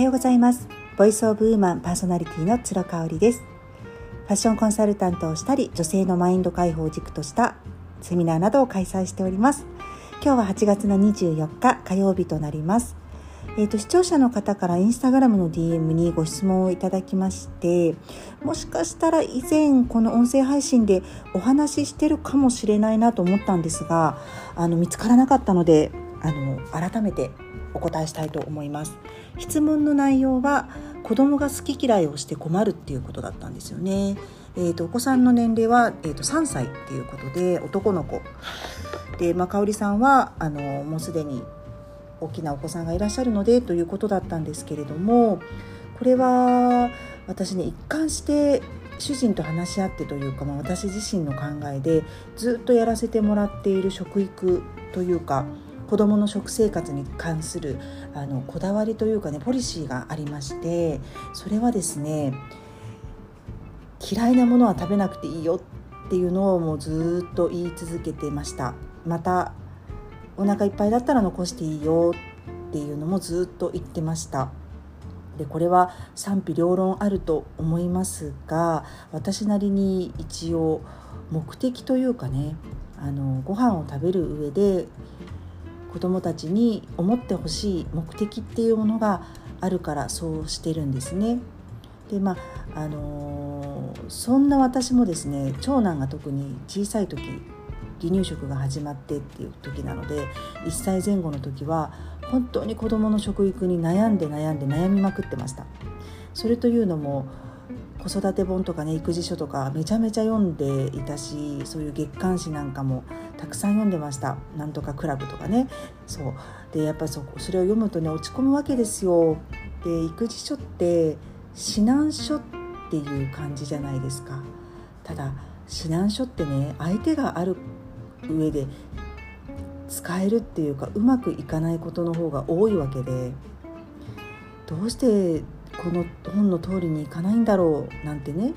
はようございます。ボイスオブウーマンパーソナリティの鶴香織です。ファッションコンサルタントをしたり女性のマインド解放を軸としたセミナーなどを開催しております。今日は8月の24日火曜日となります。えーと、視聴者の方からインスタグラムの DM にご質問をいただきましてもしかしたら以前この音声配信でお話ししてるかもしれないなと思ったんですがあの見つからなかったのであの改めてお答えしたいと思います。質問の内容は子供が好き嫌いをして困るっていうことだったんですよね。えーと、お子さんの年齢は、えーと、3歳っていうことで男の子。で、まあ、香織さんはあのもうすでに大きなお子さんがいらっしゃるのでということだったんですけれどもこれは私ね一貫して主人と話し合ってというか、まあ、私自身の考えでずっとやらせてもらっている食育というか子どもの食生活に関するあのこだわりというかねポリシーがありましてそれはですね嫌いなものは食べなくていいよっていうのをもうずっと言い続けてました。またお腹いっぱいだったら残していいよっていうのもずっと言ってました。でこれは賛否両論あると思いますが私なりに一応目的というかねあのご飯を食べる上で子どもたちに思ってほしい目的っていうものがあるからそうしてるんですね。でまああのー、そんな私もですね長男が特に小さい時離乳食が始まってっていう時なので1歳前後の時は本当に子どもの食育に悩んで悩んで悩みまくってましたそれというのも子育て本とかね育児書とかめちゃめちゃ読んでいたしそういう月刊誌なんかもたくさん読んでました。なんとかクラブとかね。そう。でやっぱりそそれを読むとね落ち込むわけですよ。で育児書って指南書っていう感じじゃないですか。ただ指南書ってね相手がある上で使えるっていうかうまくいかないことの方が多いわけで。どうしてこの本の通りにいかないんだろうなんてね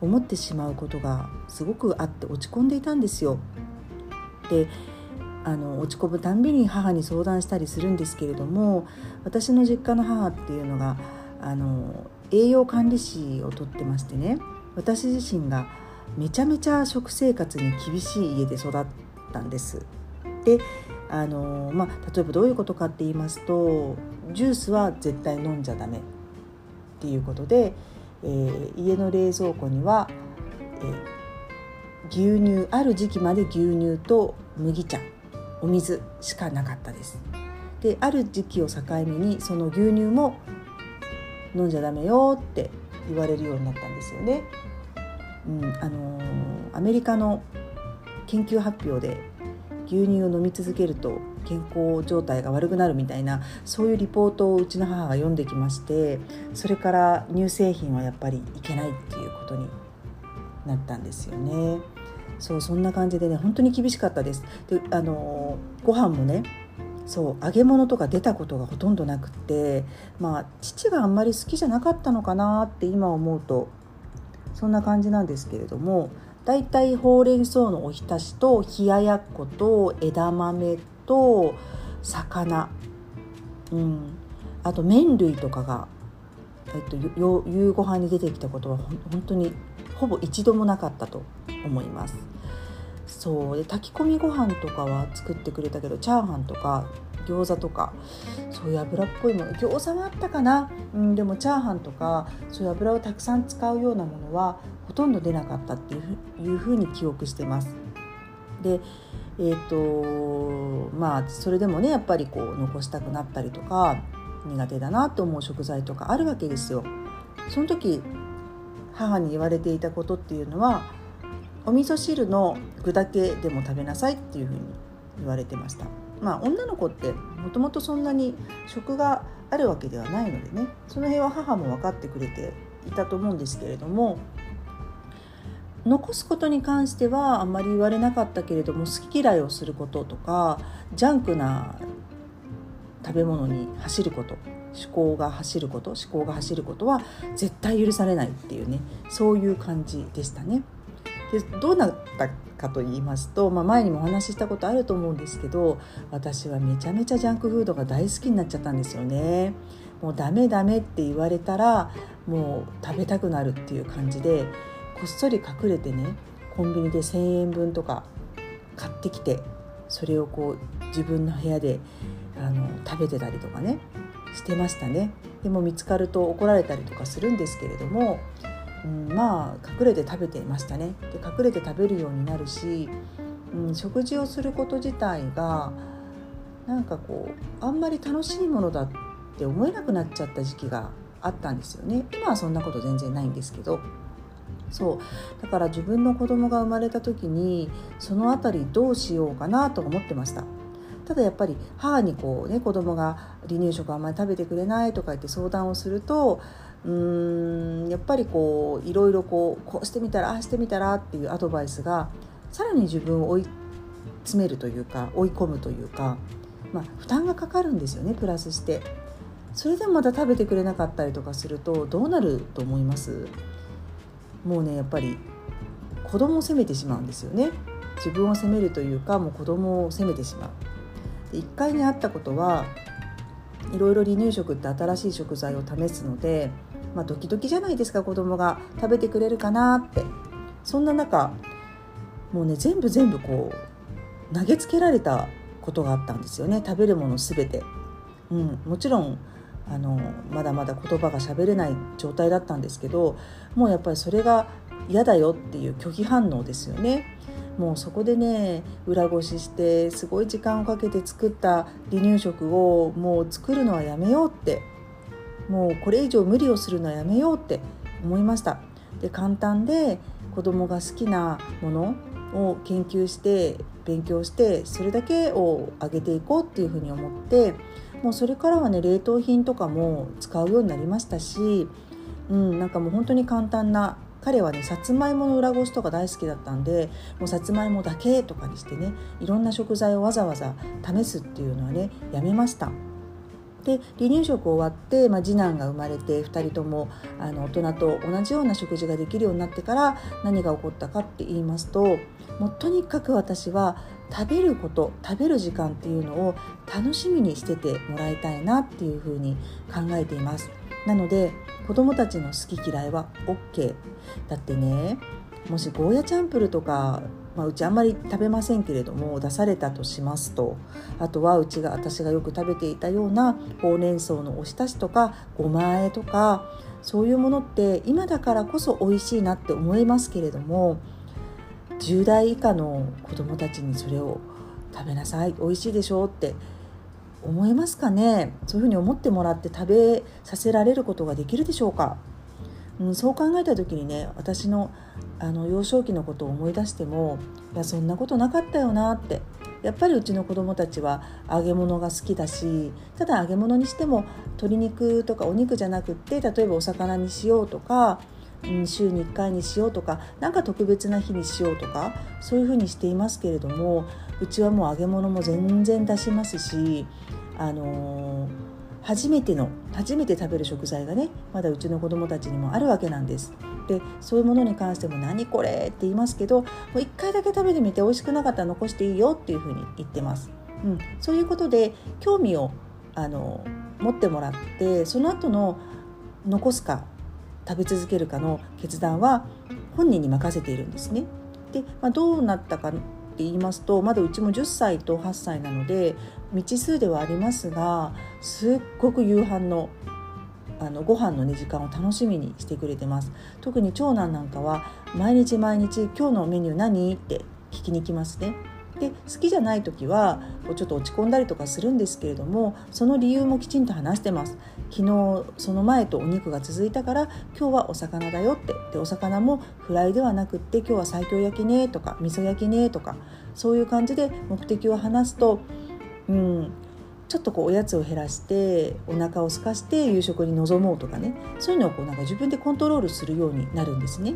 思ってしまうことがすごくあって落ち込んでいたんですよ。であの落ち込むたんびに母に相談したりするんですけれども私の実家の母っていうのがあの栄養管理士をとってましてね私自身がめちゃめちゃ食生活に厳しい家で育ったんです。であのまあ、例えばどういうことかって言いますとジュースは絶対飲んじゃダメっていうことで、えー、家の冷蔵庫には、えー、牛乳ある時期まで牛乳と麦茶お水しかなかったです。である時期を境目にその牛乳も飲んじゃダメよって言われるようになったんですよね。うんあのー、アメリカの研究発表で牛乳を飲み続けると健康状態が悪くなるみたいなそういうリポートをうちの母が読んできましてそれから乳製品はやっぱりいけないっていうことになったんですよね。そうそんな感じでね本当に厳しかったです。であのご飯もねそう揚げ物とか出たことがほとんどなくってまあ父があんまり好きじゃなかったのかなって今思うとそんな感じなんですけれどもだいたいほうれん草のおひたしと冷ややっこと枝豆と魚、うん、あと麺類とかが、えっと、夕ご飯に出てきたことは本当にほぼ一度もなかったと思います。そうで炊き込みご飯とかは作ってくれたけどチャーハンとか餃子とかそういう油っぽいもの餃子はあったかな、うん、でもチャーハンとかそういう油をたくさん使うようなものはほとんど出なかったっていうふうに記憶してます。でえーとまあそれでもねやっぱりこう残したくなったりとか苦手だなと思う食材とかあるわけですよ。その時母に言われていたことっていうのはお味噌汁の具だけでも食べなさいっていうふうに言われてました。まあ、女の子ってもともとそんなに食があるわけではないのでねその辺は母も分かってくれていたと思うんですけれども残すことに関してはあんまり言われなかったけれども好き嫌いをすることとかジャンクな食べ物に走ること思考が走ること思考が走ることは絶対許されないっていうねそういう感じでしたね。でどうなったかと言いますと、まあ、前にもお話ししたことあると思うんですけど私はめちゃめちゃジャンクフードが大好きになっちゃったんですよね。もうダメダメって言われたらもう食べたくなるっていう感じでこっそり隠れてねコンビニで1,000円分とか買ってきてそれをこう自分の部屋であの食べてたりとかねしてましたね。でも見つかると怒られたりとかするんですけれども、うん、まあ隠れて食べてましたね。で隠れて食べるようになるし、うん、食事をすること自体がなんかこうあんまり楽しいものだって思えなくなっちゃった時期があったんですよね。今はそんなこと全然ないんですけど。そう。だから自分の子供が生まれた時にその辺りどうしようかなと思ってました。ただやっぱり母にこうね子供が離乳食あんまり食べてくれないとか言って相談をするとうーんやっぱりこういろいろこうこうしてみたらああしてみたらっていうアドバイスがさらに自分を追い詰めるというか追い込むというか、まあ、負担がかかるんですよねプラスして。それでもまた食べてくれなかったりとかするとどうなると思います？もうねやっぱり子供を責めてしまうんですよね。自分を責めるというかもう子供を責めてしまう。1回にあったことはいろいろ離乳食って新しい食材を試すので、まあ、ドキドキじゃないですか子供が。食べてくれるかなって。そんな中もうね全部全部こう投げつけられたことがあったんですよね。食べるもの全て、うん、もちろんあのまだまだ言葉が喋れない状態だったんですけどもうやっぱりそれが嫌だよっていう拒否反応ですよね。もうそこでね裏ごししてすごい時間をかけて作った離乳食をもう作るのはやめようってもうこれ以上無理をするのはやめようって思いましたで簡単で子供が好きなものを研究して勉強してそれだけを上げていこうっていうふうに思ってもうそれからはね冷凍品とかも使うようになりましたし、うん、なんかもう本当に簡単な彼はねさつまいもの裏ごしとか大好きだったんでもうさつまいもだけとかにしてねいろんな食材をわざわざ試すっていうのはねやめました。で離乳食終わって、まあ、次男が生まれて2人ともあの大人と同じような食事ができるようになってから何が起こったかって言いますともうとにかく私は食べること食べる時間っていうのを楽しみにしててもらいたいなっていうふうに考えています。なので子どもたちの好き嫌いは OK だってね。もしゴーヤチャンプルとか、まあ、うちあんまり食べませんけれども出されたとしますとあとはうちが私がよく食べていたようなほうれん草のおひたしとかごまあえとかそういうものって今だからこそ美味しいなって思いますけれども10代以下の子どもたちにそれを食べなさい美味しいでしょうって思いますかね？そういうふうに思ってもらって食べさせられることができるでしょうか、うん、そう考えた時にね私のあの幼少期のことを思い出してもいやそんなことなかったよなって。やっぱりうちの子どもたちは揚げ物が好きだしただ揚げ物にしても鶏肉とかお肉じゃなくって例えばお魚にしようとかうん、週に1回にしようとか何か特別な日にしようとかそういうふうにしていますけれどもうちはもう揚げ物も全然出しますし、あのー、初めての初めて食べる食材がねまだうちの子どもたちにもあるわけなんです。でそういうものに関しても「何これ?」って言いますけどもう1回だけ食べてみて美味しくなかったら残していいよっていうふうに言ってます。うん、そういうことで興味をあの持ってもらってその後の残すか食べ続けるかの決断は本人に任せているんですね。で、まあ、どうなったかって言いますとまだうちも10歳と8歳なので未知数ではありますがすっごく夕飯のあのご飯の、ね、時間を楽しみにしてくれてます特に長男なんかは毎日毎日「今日のメニュー何?」って聞きに来ますね。で好きじゃない時はちょっと落ち込んだりとかするんですけれどもその理由もきちんと話してます昨日その前とお肉が続いたから今日はお魚だよってでお魚もフライではなくって今日は西京焼きねとか味噌焼きねとかそういう感じで目的を話すとうんちょっとこうおやつを減らしてお腹を空かして夕食に臨もうとかねそういうのをこうなんか自分でコントロールするようになるんですね。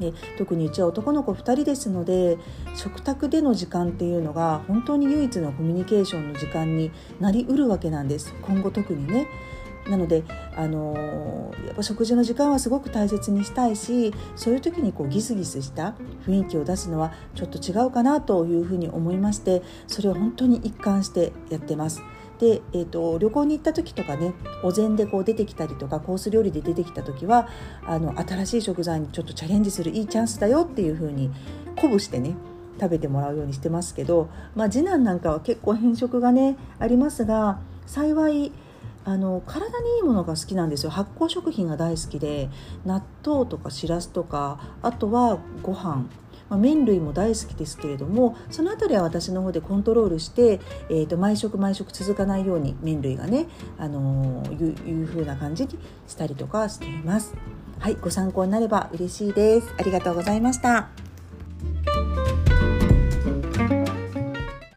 で特にうちは男の子2人ですので食卓での時間っていうのが本当に唯一のコミュニケーションの時間になりうるわけなんです今後特にね。なので、あのー、やっぱ食事の時間はすごく大切にしたいしそういう時にこうギスギスした雰囲気を出すのはちょっと違うかなというふうに思いましてそれを本当に一貫してやってます。で、えーと、旅行に行った時とかねお膳でこう出てきたりとかコース料理で出てきた時はあの新しい食材にちょっとチャレンジするいいチャンスだよっていう風に鼓舞してね食べてもらうようにしてますけど、まあ、次男なんかは結構変色がねありますが幸いあの体にいいものが好きなんですよ発酵食品が大好きで納豆とかしらすとかあとはご飯まあ、麺類も大好きですけれどもその辺りは私の方でコントロールして、えー、と毎食毎食続かないように麺類がね、あのー、いういう風な感じにしたりとかしています。はい、ご参考になれば嬉しいです。ありがとうございました。